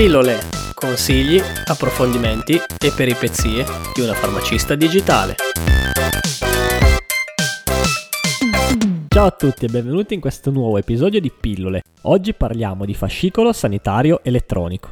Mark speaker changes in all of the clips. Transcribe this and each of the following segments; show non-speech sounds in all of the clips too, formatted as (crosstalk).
Speaker 1: Pillole, consigli, approfondimenti e peripezie di una farmacista digitale.
Speaker 2: Ciao a tutti e benvenuti in questo nuovo episodio di Pillole. Oggi parliamo di fascicolo sanitario elettronico.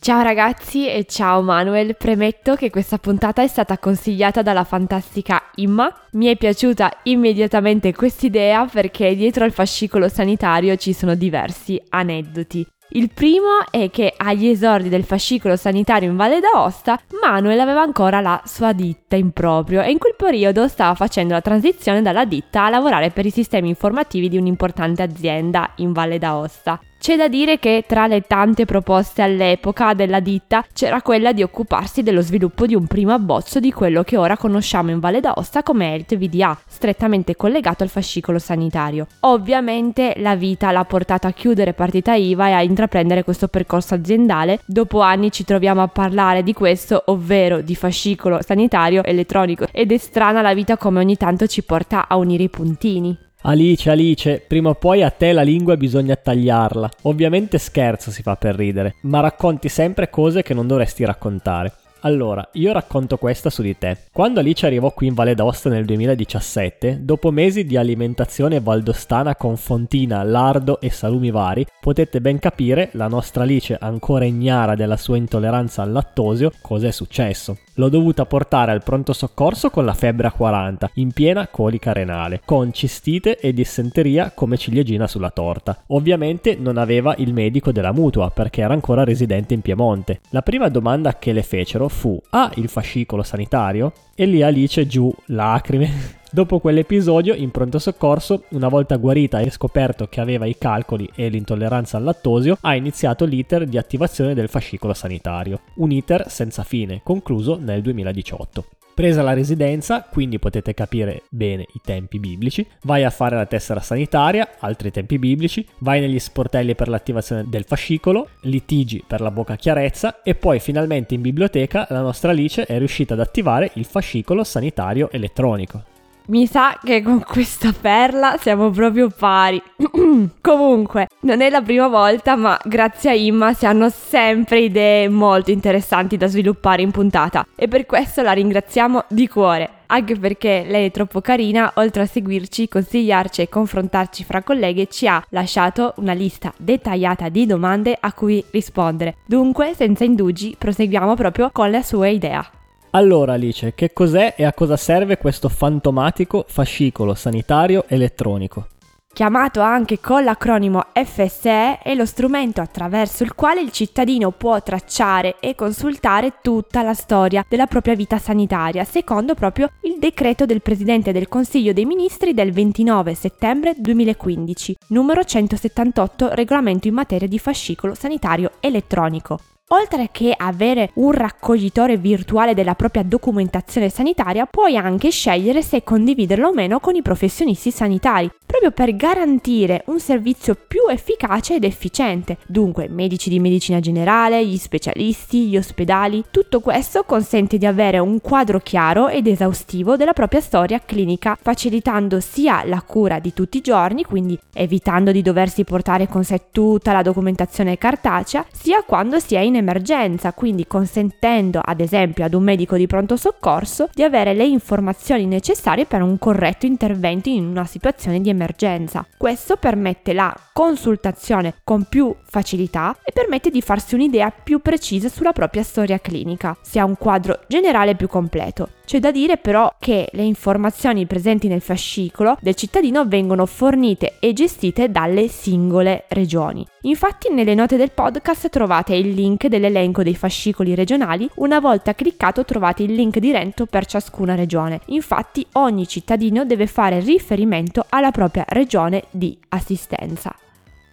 Speaker 3: Ciao ragazzi e ciao Manuel, premetto che questa puntata è stata consigliata dalla fantastica Imma. Mi è piaciuta immediatamente quest'idea perché dietro al fascicolo sanitario ci sono diversi aneddoti. Il primo è che agli esordi del fascicolo sanitario in Valle d'Aosta, Manuel aveva ancora la sua ditta in proprio e in quel periodo stava facendo la transizione dalla ditta a lavorare per i sistemi informativi di un'importante azienda in Valle d'Aosta. C'è da dire che tra le tante proposte all'epoca della ditta c'era quella di occuparsi dello sviluppo di un primo abbozzo di quello che ora conosciamo in Valle d'Aosta come il VDA, strettamente collegato al fascicolo sanitario. Ovviamente la vita l'ha portato a chiudere partita IVA e a intraprendere questo percorso aziendale. Dopo anni ci troviamo a parlare di questo, ovvero di fascicolo sanitario elettronico ed è strana la vita come ogni tanto ci porta a unire i puntini.
Speaker 2: Alice, Alice, prima o poi a te la lingua bisogna tagliarla. Ovviamente scherzo si fa per ridere, ma racconti sempre cose che non dovresti raccontare. Allora, io racconto questa su di te. Quando Alice arrivò qui in Valle d'Aosta nel 2017, dopo mesi di alimentazione valdostana con fontina, lardo e salumi vari, potete ben capire, la nostra Alice ancora ignara della sua intolleranza al lattosio, cosa è successo. L'ho dovuta portare al pronto soccorso con la febbre a 40, in piena colica renale, con cistite e dissenteria come ciliegina sulla torta. Ovviamente non aveva il medico della mutua perché era ancora residente in Piemonte. La prima domanda che le fecero fu: ha il fascicolo sanitario? E lì Alice giù, lacrime. (laughs) Dopo quell'episodio, in pronto soccorso, una volta guarita e scoperto che aveva i calcoli e l'intolleranza al lattosio, ha iniziato l'iter di attivazione del fascicolo sanitario. Un iter senza fine, concluso nel 2018. Presa la residenza, quindi potete capire bene i tempi biblici, vai a fare la tessera sanitaria, altri tempi biblici, vai negli sportelli per l'attivazione del fascicolo, litigi per la bocca chiarezza e poi finalmente in biblioteca la nostra Alice è riuscita ad attivare il fascicolo sanitario elettronico.
Speaker 3: Mi sa che con questa perla siamo proprio pari. (clears throat) Comunque, non è la prima volta, ma grazie a Imma si hanno sempre idee molto interessanti da sviluppare in puntata e per questo la ringraziamo di cuore. Anche perché lei è troppo carina, oltre a seguirci, consigliarci e confrontarci fra colleghe, ci ha lasciato una lista dettagliata di domande a cui rispondere. Dunque, senza indugi, proseguiamo proprio con la sua idea.
Speaker 2: Allora Alice, che cos'è e a cosa serve questo fantomatico fascicolo sanitario elettronico?
Speaker 3: Chiamato anche con l'acronimo FSE, è lo strumento attraverso il quale il cittadino può tracciare e consultare tutta la storia della propria vita sanitaria, secondo proprio il decreto del Presidente del Consiglio dei Ministri del 29 settembre 2015, numero 178, regolamento in materia di fascicolo sanitario elettronico. Oltre che avere un raccoglitore virtuale della propria documentazione sanitaria, puoi anche scegliere se condividerlo o meno con i professionisti sanitari, proprio per garantire un servizio più efficace ed efficiente. Dunque, medici di medicina generale, gli specialisti, gli ospedali, tutto questo consente di avere un quadro chiaro ed esaustivo della propria storia clinica, facilitando sia la cura di tutti i giorni, quindi evitando di doversi portare con sé tutta la documentazione cartacea, sia quando si è in emergenza, quindi consentendo ad esempio ad un medico di pronto soccorso di avere le informazioni necessarie per un corretto intervento in una situazione di emergenza. Questo permette la consultazione con più facilità e permette di farsi un'idea più precisa sulla propria storia clinica, si ha un quadro generale più completo. C'è da dire però che le informazioni presenti nel fascicolo del cittadino vengono fornite e gestite dalle singole regioni. Infatti nelle note del podcast trovate il link dell'elenco dei fascicoli regionali, una volta cliccato trovate il link diretto per ciascuna regione. Infatti ogni cittadino deve fare riferimento alla propria regione di assistenza.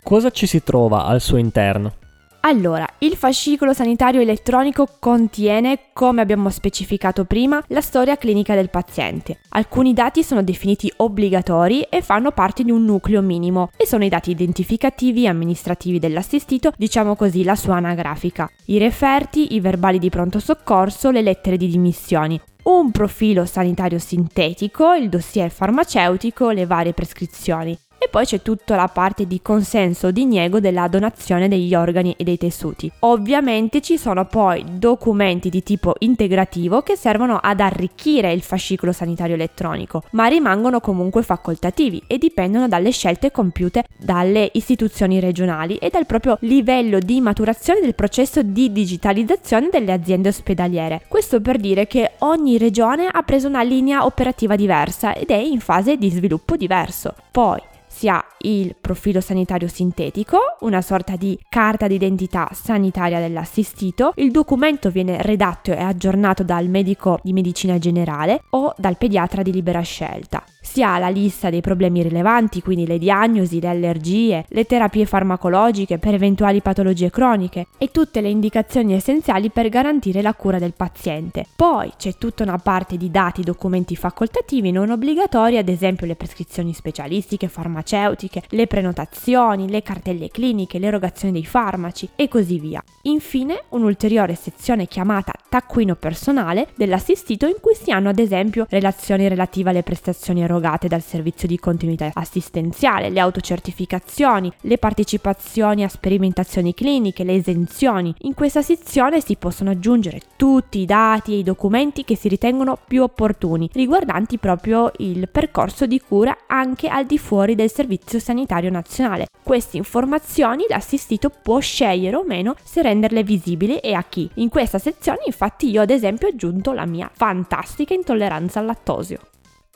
Speaker 2: Cosa ci si trova al suo interno?
Speaker 3: Allora, il fascicolo sanitario elettronico contiene, come abbiamo specificato prima, la storia clinica del paziente. Alcuni dati sono definiti obbligatori e fanno parte di un nucleo minimo e sono i dati identificativi e amministrativi dell'assistito, diciamo così la sua anagrafica, i referti, i verbali di pronto soccorso, le lettere di dimissioni, un profilo sanitario sintetico, il dossier farmaceutico, le varie prescrizioni e poi c'è tutta la parte di consenso o diniego della donazione degli organi e dei tessuti. Ovviamente ci sono poi documenti di tipo integrativo che servono ad arricchire il fascicolo sanitario elettronico, ma rimangono comunque facoltativi e dipendono dalle scelte compiute dalle istituzioni regionali e dal proprio livello di maturazione del processo di digitalizzazione delle aziende ospedaliere. Questo per dire che ogni regione ha preso una linea operativa diversa ed è in fase di sviluppo diverso. Poi si ha il profilo sanitario sintetico, una sorta di carta d'identità sanitaria dell'assistito. Il documento viene redatto e aggiornato dal medico di medicina generale o dal pediatra di libera scelta si ha la lista dei problemi rilevanti, quindi le diagnosi, le allergie, le terapie farmacologiche per eventuali patologie croniche e tutte le indicazioni essenziali per garantire la cura del paziente. Poi c'è tutta una parte di dati, documenti facoltativi non obbligatori, ad esempio le prescrizioni specialistiche, farmaceutiche, le prenotazioni, le cartelle cliniche, l'erogazione dei farmaci e così via. Infine, un'ulteriore sezione chiamata taccuino personale dell'assistito in cui si hanno ad esempio relazioni relative alle prestazioni erogate erogate dal servizio di continuità assistenziale, le autocertificazioni, le partecipazioni a sperimentazioni cliniche, le esenzioni. In questa sezione si possono aggiungere tutti i dati e i documenti che si ritengono più opportuni, riguardanti proprio il percorso di cura anche al di fuori del Servizio Sanitario Nazionale. Queste informazioni l'assistito può scegliere o meno se renderle visibili e a chi. In questa sezione infatti io ad esempio ho aggiunto la mia fantastica intolleranza al lattosio.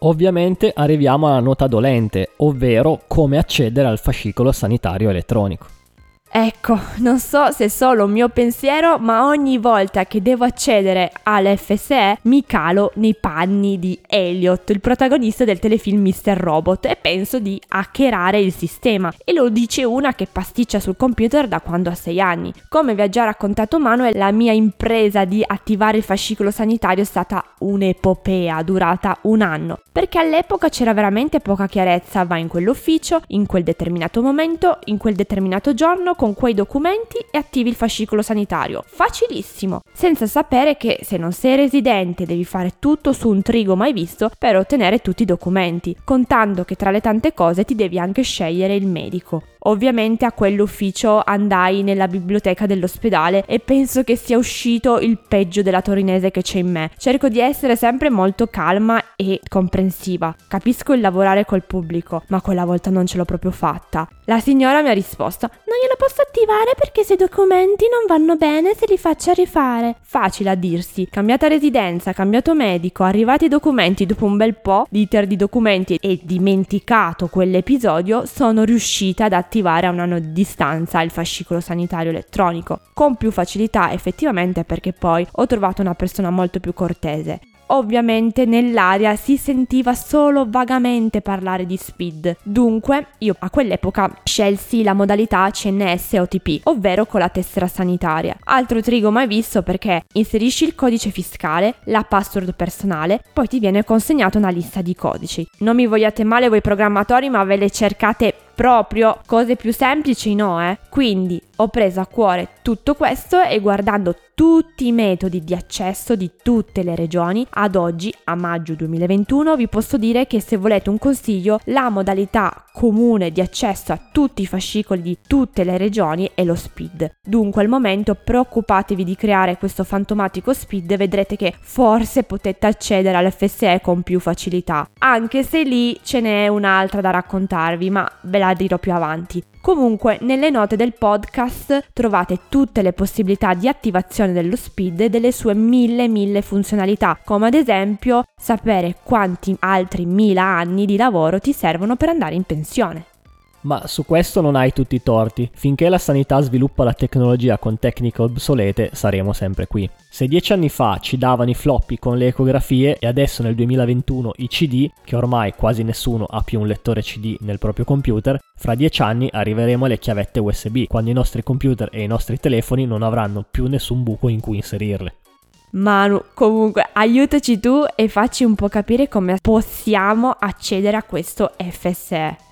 Speaker 2: Ovviamente arriviamo alla nota dolente, ovvero come accedere al fascicolo sanitario elettronico.
Speaker 3: Ecco, non so se è solo un mio pensiero, ma ogni volta che devo accedere all'FSE mi calo nei panni di Elliot, il protagonista del telefilm Mr. Robot, e penso di hackerare il sistema. E lo dice una che pasticcia sul computer da quando ha 6 anni. Come vi ha già raccontato Manuel, la mia impresa di attivare il fascicolo sanitario è stata un'epopea durata un anno, perché all'epoca c'era veramente poca chiarezza, va in quell'ufficio, in quel determinato momento, in quel determinato giorno, con quei documenti e attivi il fascicolo sanitario. Facilissimo, senza sapere che se non sei residente devi fare tutto su un trigo mai visto per ottenere tutti i documenti, contando che tra le tante cose ti devi anche scegliere il medico. Ovviamente a quell'ufficio andai nella biblioteca dell'ospedale e penso che sia uscito il peggio della torinese che c'è in me. Cerco di essere sempre molto calma e comprensiva. Capisco il lavorare col pubblico, ma quella volta non ce l'ho proprio fatta. La signora mi ha risposto: Non glielo posso attivare perché se i documenti non vanno bene se li faccia rifare. Facile a dirsi. Cambiata residenza, cambiato medico, arrivati i documenti dopo un bel po' di iter di documenti e dimenticato quell'episodio, sono riuscita ad attivare a un anno di distanza il fascicolo sanitario elettronico, con più facilità effettivamente perché poi ho trovato una persona molto più cortese. Ovviamente nell'aria si sentiva solo vagamente parlare di speed, dunque io a quell'epoca scelsi la modalità CNS OTP, ovvero con la tessera sanitaria. Altro trigo mai visto perché inserisci il codice fiscale, la password personale, poi ti viene consegnata una lista di codici. Non mi vogliate male voi programmatori, ma ve le cercate proprio cose più semplici no, eh. Quindi ho preso a cuore tutto questo e guardando tutti i metodi di accesso di tutte le regioni, ad oggi, a maggio 2021, vi posso dire che se volete un consiglio, la modalità comune di accesso a tutti i fascicoli di tutte le regioni è lo SPID. Dunque al momento preoccupatevi di creare questo fantomatico SPID vedrete che forse potete accedere all'FSE con più facilità, anche se lì ce n'è un'altra da raccontarvi, ma ve la dirò più avanti. Comunque, nelle note del podcast trovate tutte le possibilità di attivazione dello speed e delle sue mille mille funzionalità, come ad esempio sapere quanti altri mila anni di lavoro ti servono per andare in pensione.
Speaker 2: Ma su questo non hai tutti i torti. Finché la sanità sviluppa la tecnologia con tecniche obsolete, saremo sempre qui. Se dieci anni fa ci davano i floppy con le ecografie e adesso nel 2021 i CD, che ormai quasi nessuno ha più un lettore CD nel proprio computer, fra dieci anni arriveremo alle chiavette USB, quando i nostri computer e i nostri telefoni non avranno più nessun buco in cui inserirle.
Speaker 3: Manu, comunque aiutaci tu e facci un po' capire come possiamo accedere a questo FSE.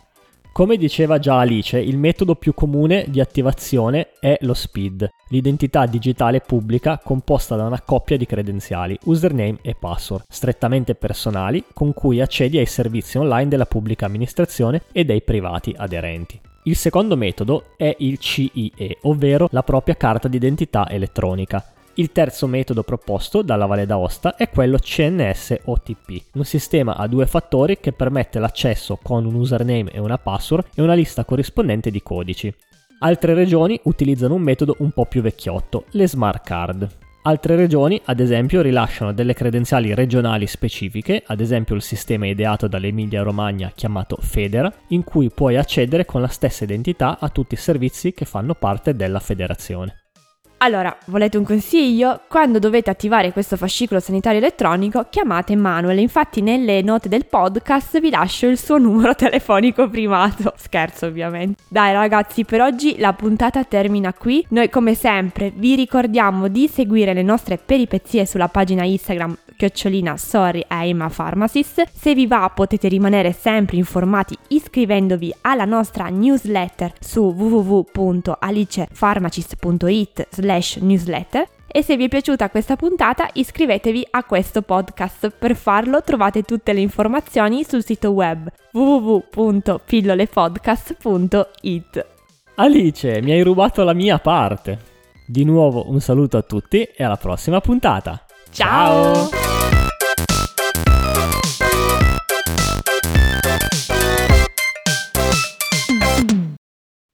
Speaker 2: Come diceva già Alice, il metodo più comune di attivazione è lo SPID, l'identità digitale pubblica composta da una coppia di credenziali, username e password, strettamente personali, con cui accedi ai servizi online della pubblica amministrazione e dei privati aderenti. Il secondo metodo è il CIE, ovvero la propria carta d'identità elettronica. Il terzo metodo proposto dalla Valle d'Aosta è quello CNS OTP, un sistema a due fattori che permette l'accesso con un username e una password e una lista corrispondente di codici. Altre regioni utilizzano un metodo un po' più vecchiotto, le smart card. Altre regioni, ad esempio, rilasciano delle credenziali regionali specifiche, ad esempio il sistema ideato dall'Emilia Romagna chiamato Federa, in cui puoi accedere con la stessa identità a tutti i servizi che fanno parte della federazione.
Speaker 3: Allora, volete un consiglio? Quando dovete attivare questo fascicolo sanitario elettronico, chiamate Manuel. Infatti, nelle note del podcast vi lascio il suo numero (laughs) telefonico privato. Scherzo, ovviamente. Dai, ragazzi, per oggi la puntata termina qui. Noi, come sempre, vi ricordiamo di seguire le nostre peripezie sulla pagina Instagram chiocciolina sorry I'm a pharmacist. Se vi va potete rimanere sempre informati iscrivendovi alla nostra newsletter su www.alicepharmacist.it slash newsletter e se vi è piaciuta questa puntata iscrivetevi a questo podcast. Per farlo trovate tutte le informazioni sul sito web www.pillolepodcast.it.
Speaker 2: Alice, mi hai rubato la mia parte. Di nuovo un saluto a tutti e alla prossima puntata.
Speaker 3: Ciao. Ciao.